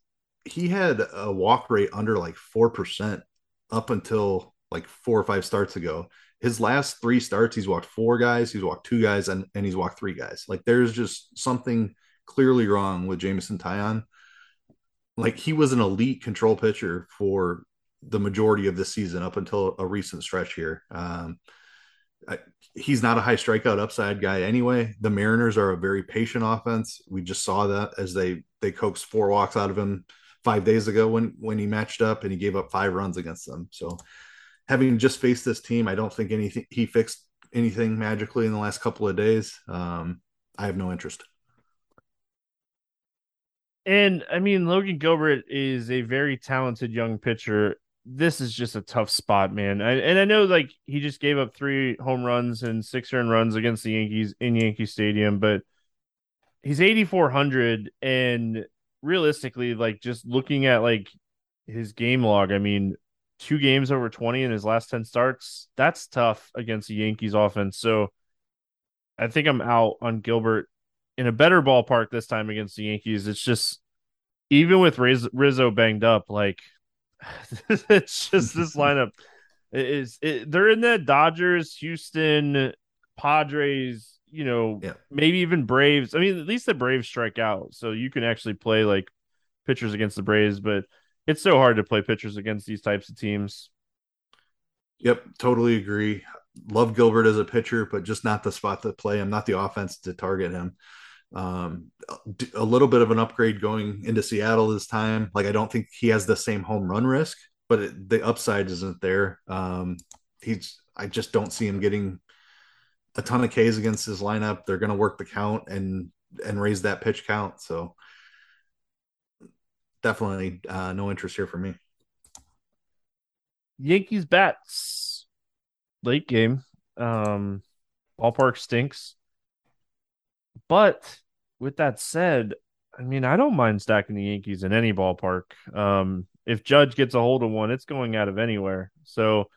he had a walk rate under like four percent up until like four or five starts ago. His last three starts, he's walked four guys, he's walked two guys, and, and he's walked three guys. Like there's just something clearly wrong with Jameson Taillon. Like he was an elite control pitcher for the majority of the season up until a recent stretch here. Um, I, he's not a high strikeout upside guy anyway. The Mariners are a very patient offense. We just saw that as they they coaxed four walks out of him five days ago when when he matched up and he gave up five runs against them. So having just faced this team, I don't think anything he fixed anything magically in the last couple of days. Um, I have no interest. And I mean, Logan Gilbert is a very talented young pitcher. This is just a tough spot, man. I, and I know like he just gave up three home runs and six earned runs against the Yankees in Yankee Stadium, but he's 8,400 and realistically, like just looking at like his game log, I mean, two games over 20 in his last 10 starts, that's tough against the Yankees offense. So I think I'm out on Gilbert in a better ballpark this time against the Yankees. It's just even with Riz- Rizzo banged up, like *laughs* it's just this *laughs* lineup is it, they're in the Dodgers, Houston, Padres, you know, yeah. maybe even Braves. I mean, at least the Braves strike out, so you can actually play like pitchers against the Braves, but it's so hard to play pitchers against these types of teams. Yep, totally agree. Love Gilbert as a pitcher, but just not the spot to play him, not the offense to target him. Um, a little bit of an upgrade going into Seattle this time. Like I don't think he has the same home run risk, but it, the upside isn't there. Um, he's I just don't see him getting a ton of Ks against his lineup. They're going to work the count and and raise that pitch count. So definitely uh, no interest here for me. Yankees bats late game. Um, ballpark stinks. But with that said, I mean, I don't mind stacking the Yankees in any ballpark. Um, if Judge gets a hold of one, it's going out of anywhere. So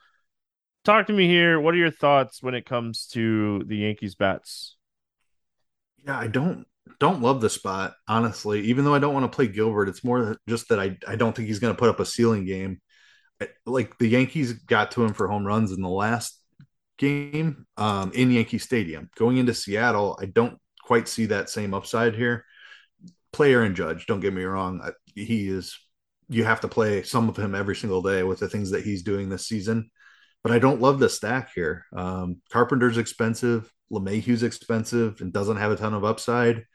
talk to me here. What are your thoughts when it comes to the Yankees bats? Yeah, I don't don't love the spot, honestly. Even though I don't want to play Gilbert, it's more just that I, I don't think he's going to put up a ceiling game. Like the Yankees got to him for home runs in the last game um, in Yankee Stadium. Going into Seattle, I don't quite see that same upside here. Player and Judge, don't get me wrong, he is you have to play some of him every single day with the things that he's doing this season. But I don't love the stack here. Um, Carpenter's expensive, LeMahieu's expensive, and doesn't have a ton of upside.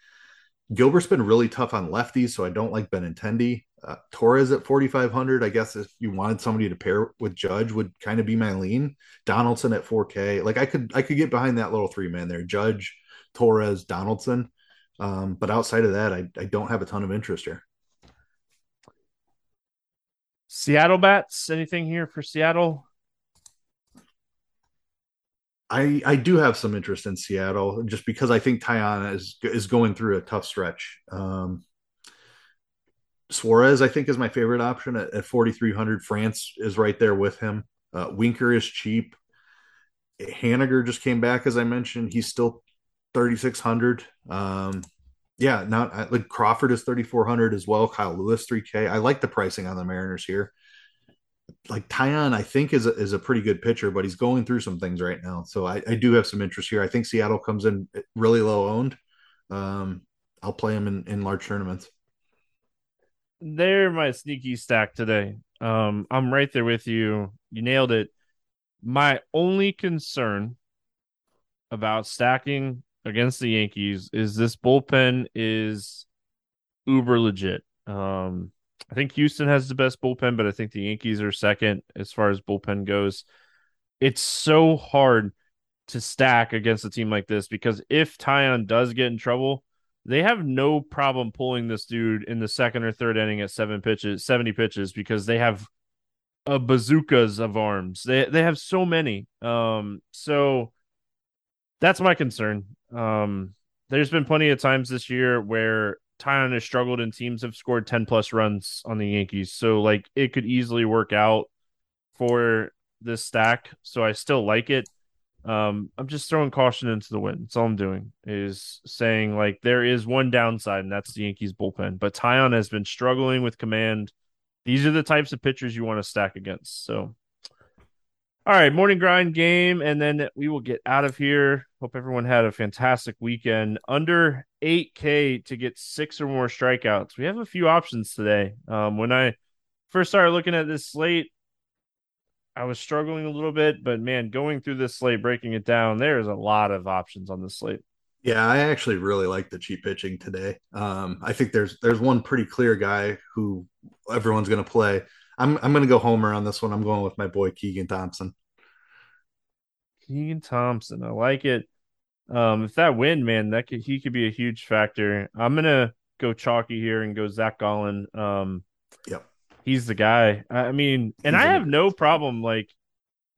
Gilbert's been really tough on lefties, so I don't like Benintendi. Uh, Torres at 4,500. I guess if you wanted somebody to pair with Judge, would kind of be my lean. Donaldson at 4K. Like I could, I could get behind that little three man there. Judge, Torres, Donaldson. Um, but outside of that, I, I don't have a ton of interest here. Seattle bats. Anything here for Seattle? I I do have some interest in Seattle just because I think Taillon is is going through a tough stretch. Um, Suarez, I think, is my favorite option at, at 4,300. France is right there with him. Uh, Winker is cheap. Haniger just came back, as I mentioned. He's still 3,600. Um, yeah, not like Crawford is 3,400 as well. Kyle Lewis, 3K. I like the pricing on the Mariners here like Taillon, I think is a, is a pretty good pitcher, but he's going through some things right now. So I, I do have some interest here. I think Seattle comes in really low owned. Um, I'll play him in, in large tournaments. They're my sneaky stack today. Um, I'm right there with you. You nailed it. My only concern about stacking against the Yankees is this bullpen is uber legit. Um, I think Houston has the best bullpen, but I think the Yankees are second as far as bullpen goes. It's so hard to stack against a team like this because if Taillon does get in trouble, they have no problem pulling this dude in the second or third inning at seven pitches, 70 pitches because they have a bazookas of arms. They they have so many. Um so that's my concern. Um there's been plenty of times this year where Taillon has struggled and teams have scored 10 plus runs on the Yankees. So like it could easily work out for this stack. So I still like it. Um, I'm just throwing caution into the wind. That's all I'm doing is saying like there is one downside, and that's the Yankees bullpen. But Taillon has been struggling with command. These are the types of pitchers you want to stack against. So all right, morning grind game, and then we will get out of here. Hope everyone had a fantastic weekend. Under 8K to get six or more strikeouts. We have a few options today. Um, when I first started looking at this slate, I was struggling a little bit, but man, going through this slate, breaking it down, there's a lot of options on this slate. Yeah, I actually really like the cheap pitching today. Um, I think there's there's one pretty clear guy who everyone's going to play. I'm I'm going to go homer on this one. I'm going with my boy Keegan Thompson. Keegan Thompson, I like it. Um, if that win, man, that could he could be a huge factor. I'm gonna go chalky here and go Zach Gallen. Um, yep, he's the guy. I mean, and he's I have no problem like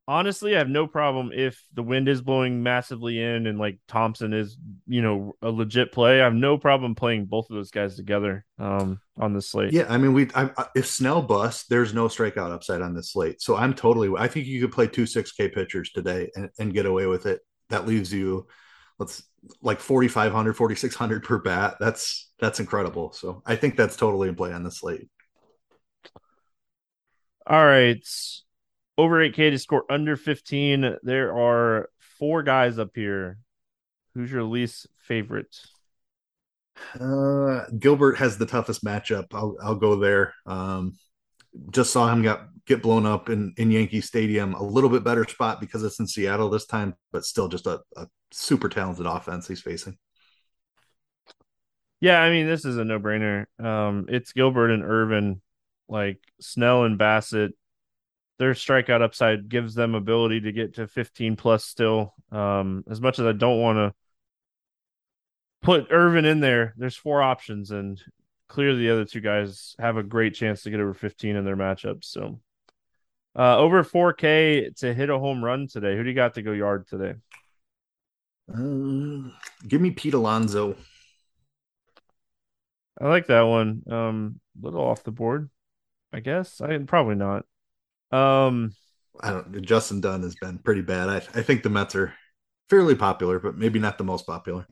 honestly, I have no problem if the wind is blowing massively in and like Thompson is, you know, a legit play. I have no problem playing both of those guys together um, on the slate. Yeah, I mean, we I, if Snell busts, there's no strikeout upside on this slate. So I'm totally. I think you could play two six K pitchers today and, and get away with it. That leaves you, let's like 4,500, 4,600 per bat. That's that's incredible. So I think that's totally in play on the slate. All right over 8K to score under 15. There are four guys up here. Who's your least favorite? Uh, Gilbert has the toughest matchup. I'll I'll go there. Um, just saw him get get blown up in in Yankee Stadium. A little bit better spot because it's in Seattle this time, but still just a, a super talented offense he's facing. Yeah, I mean this is a no brainer. Um, it's Gilbert and Irvin, like Snell and Bassitt. their strikeout upside gives them ability to get to 15 plus still. Um, as much as I don't want to put Irvin in there, there's four options, and clearly the other two guys have a great chance to get over 15 in their matchups. So uh, over 4K to hit a home run today. Who do you got to go yard today? Uh, give me Pete Alonso. I like that one. Um, a little off the board, I guess. I probably not. Um, I don't. Justin Dunn has been pretty bad. I, I think the Mets are fairly popular, but maybe not the most popular.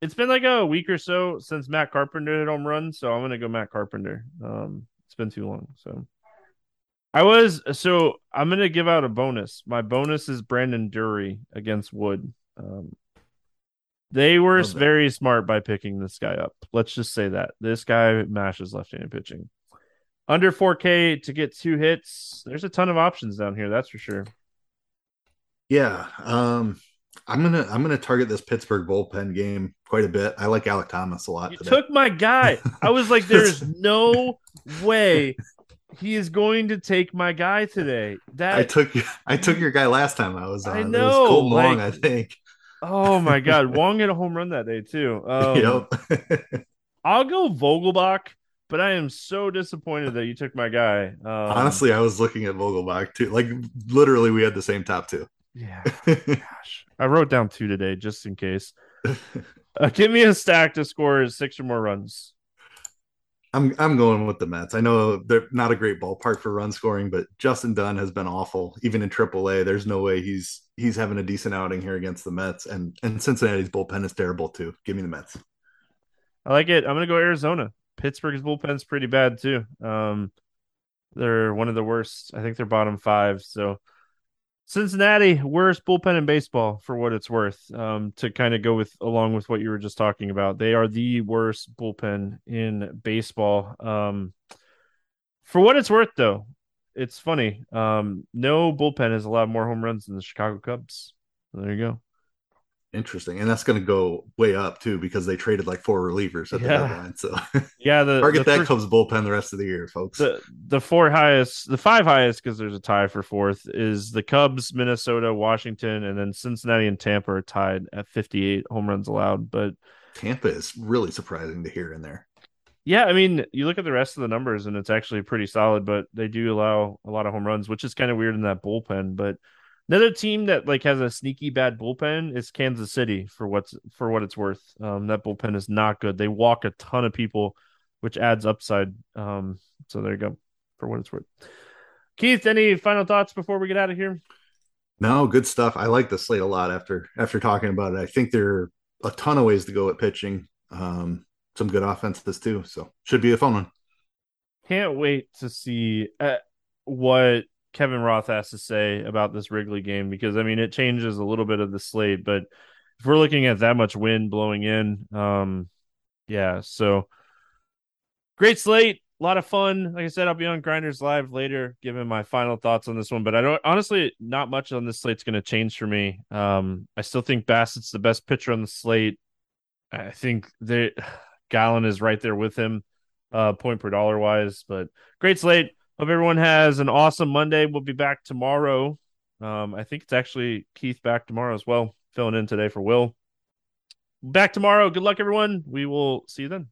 It's been like a week or so since Matt Carpenter hit home run, so I'm gonna go Matt Carpenter. Um, it's been too long. So I was so I'm gonna give out a bonus. My bonus is Brandon Drury against Wood. Um, they were very smart by picking this guy up. Let's just say that this guy mashes left-handed pitching. under 4K to get two hits. There's a ton of options down here, that's for sure. Yeah, um, I'm gonna I'm gonna target this Pittsburgh bullpen game quite a bit. I like Alek Thomas a lot. You today. took my guy. I was like, "There's *laughs* no way he is going to take my guy today." That I took I took your guy last time I was on. I know, it was Wong, like- I think. Oh my *laughs* god, Wong hit a home run that day too. Um, yep. *laughs* I'll go Vogelbach, but I am so disappointed that you took my guy. Um, Honestly, I was looking at Vogelbach too. Like literally, we had the same top two. yeah. *laughs* Gosh, I wrote down two today just in case. Uh, give me a stack to score six or more runs. I'm I'm going with the Mets. I know they're not a great ballpark for run scoring, but Justin Dunn has been awful. Even in AAA, there's no way he's he's having a decent outing here against the Mets. And and Cincinnati's bullpen is terrible too. Give me the Mets. I like it. I'm gonna go Arizona. Pittsburgh's bullpen's pretty bad too. Um, they're one of the worst. I think they're bottom five. So Cincinnati, worst bullpen in baseball for what it's worth. Um, to kind of go with along with what you were just talking about, they are the worst bullpen in baseball. Um, for what it's worth, though, it's funny. Um, no bullpen has allowed more home runs than the Chicago Cubs. There you go. Interesting, and that's going to go way up too because they traded like four relievers at the Yeah. deadline. So *laughs* Yeah, the target the that first- Cubs bullpen the rest of the year, folks. the the four highest, the five highest, because there's a tie for fourth, is the Cubs, Minnesota, Washington, and then Cincinnati and Tampa are tied at 58 home runs allowed. But Tampa is really surprising to hear in there. yeah, I mean, you look at the rest of the numbers, and it's actually pretty solid. But they do allow a lot of home runs, which is kind of weird in that bullpen. But another team that like has a sneaky bad bullpen is Kansas City for what's for what it's worth. Um, that bullpen is not good. They walk a ton of people, which adds upside. Um, so there you go for what it's worth. Keith, any final thoughts before we get out of here? No, good stuff. I like the slate a lot after after talking about it. I think there are a ton of ways to go at pitching. Um, some good offenses too. So should be a fun one. Can't wait to see uh, what Kevin Roth has to say about this Wrigley game because I mean it changes a little bit of the slate, but if we're looking at that much wind blowing in, um, yeah, so great slate, a lot of fun. Like I said, I'll be on Grinders Live later, giving my final thoughts on this one. But I don't honestly, not much on this slate's going to change for me. Um, I still think Bassitt's the best pitcher on the slate. I think they *sighs* Gallen is right there with him, uh, point per dollar wise. But great slate. Hope everyone has an awesome Monday. We'll be back tomorrow. Um, I think it's actually Keith back tomorrow as well, filling in today for Will. Back tomorrow. Good luck, everyone. We will see you then.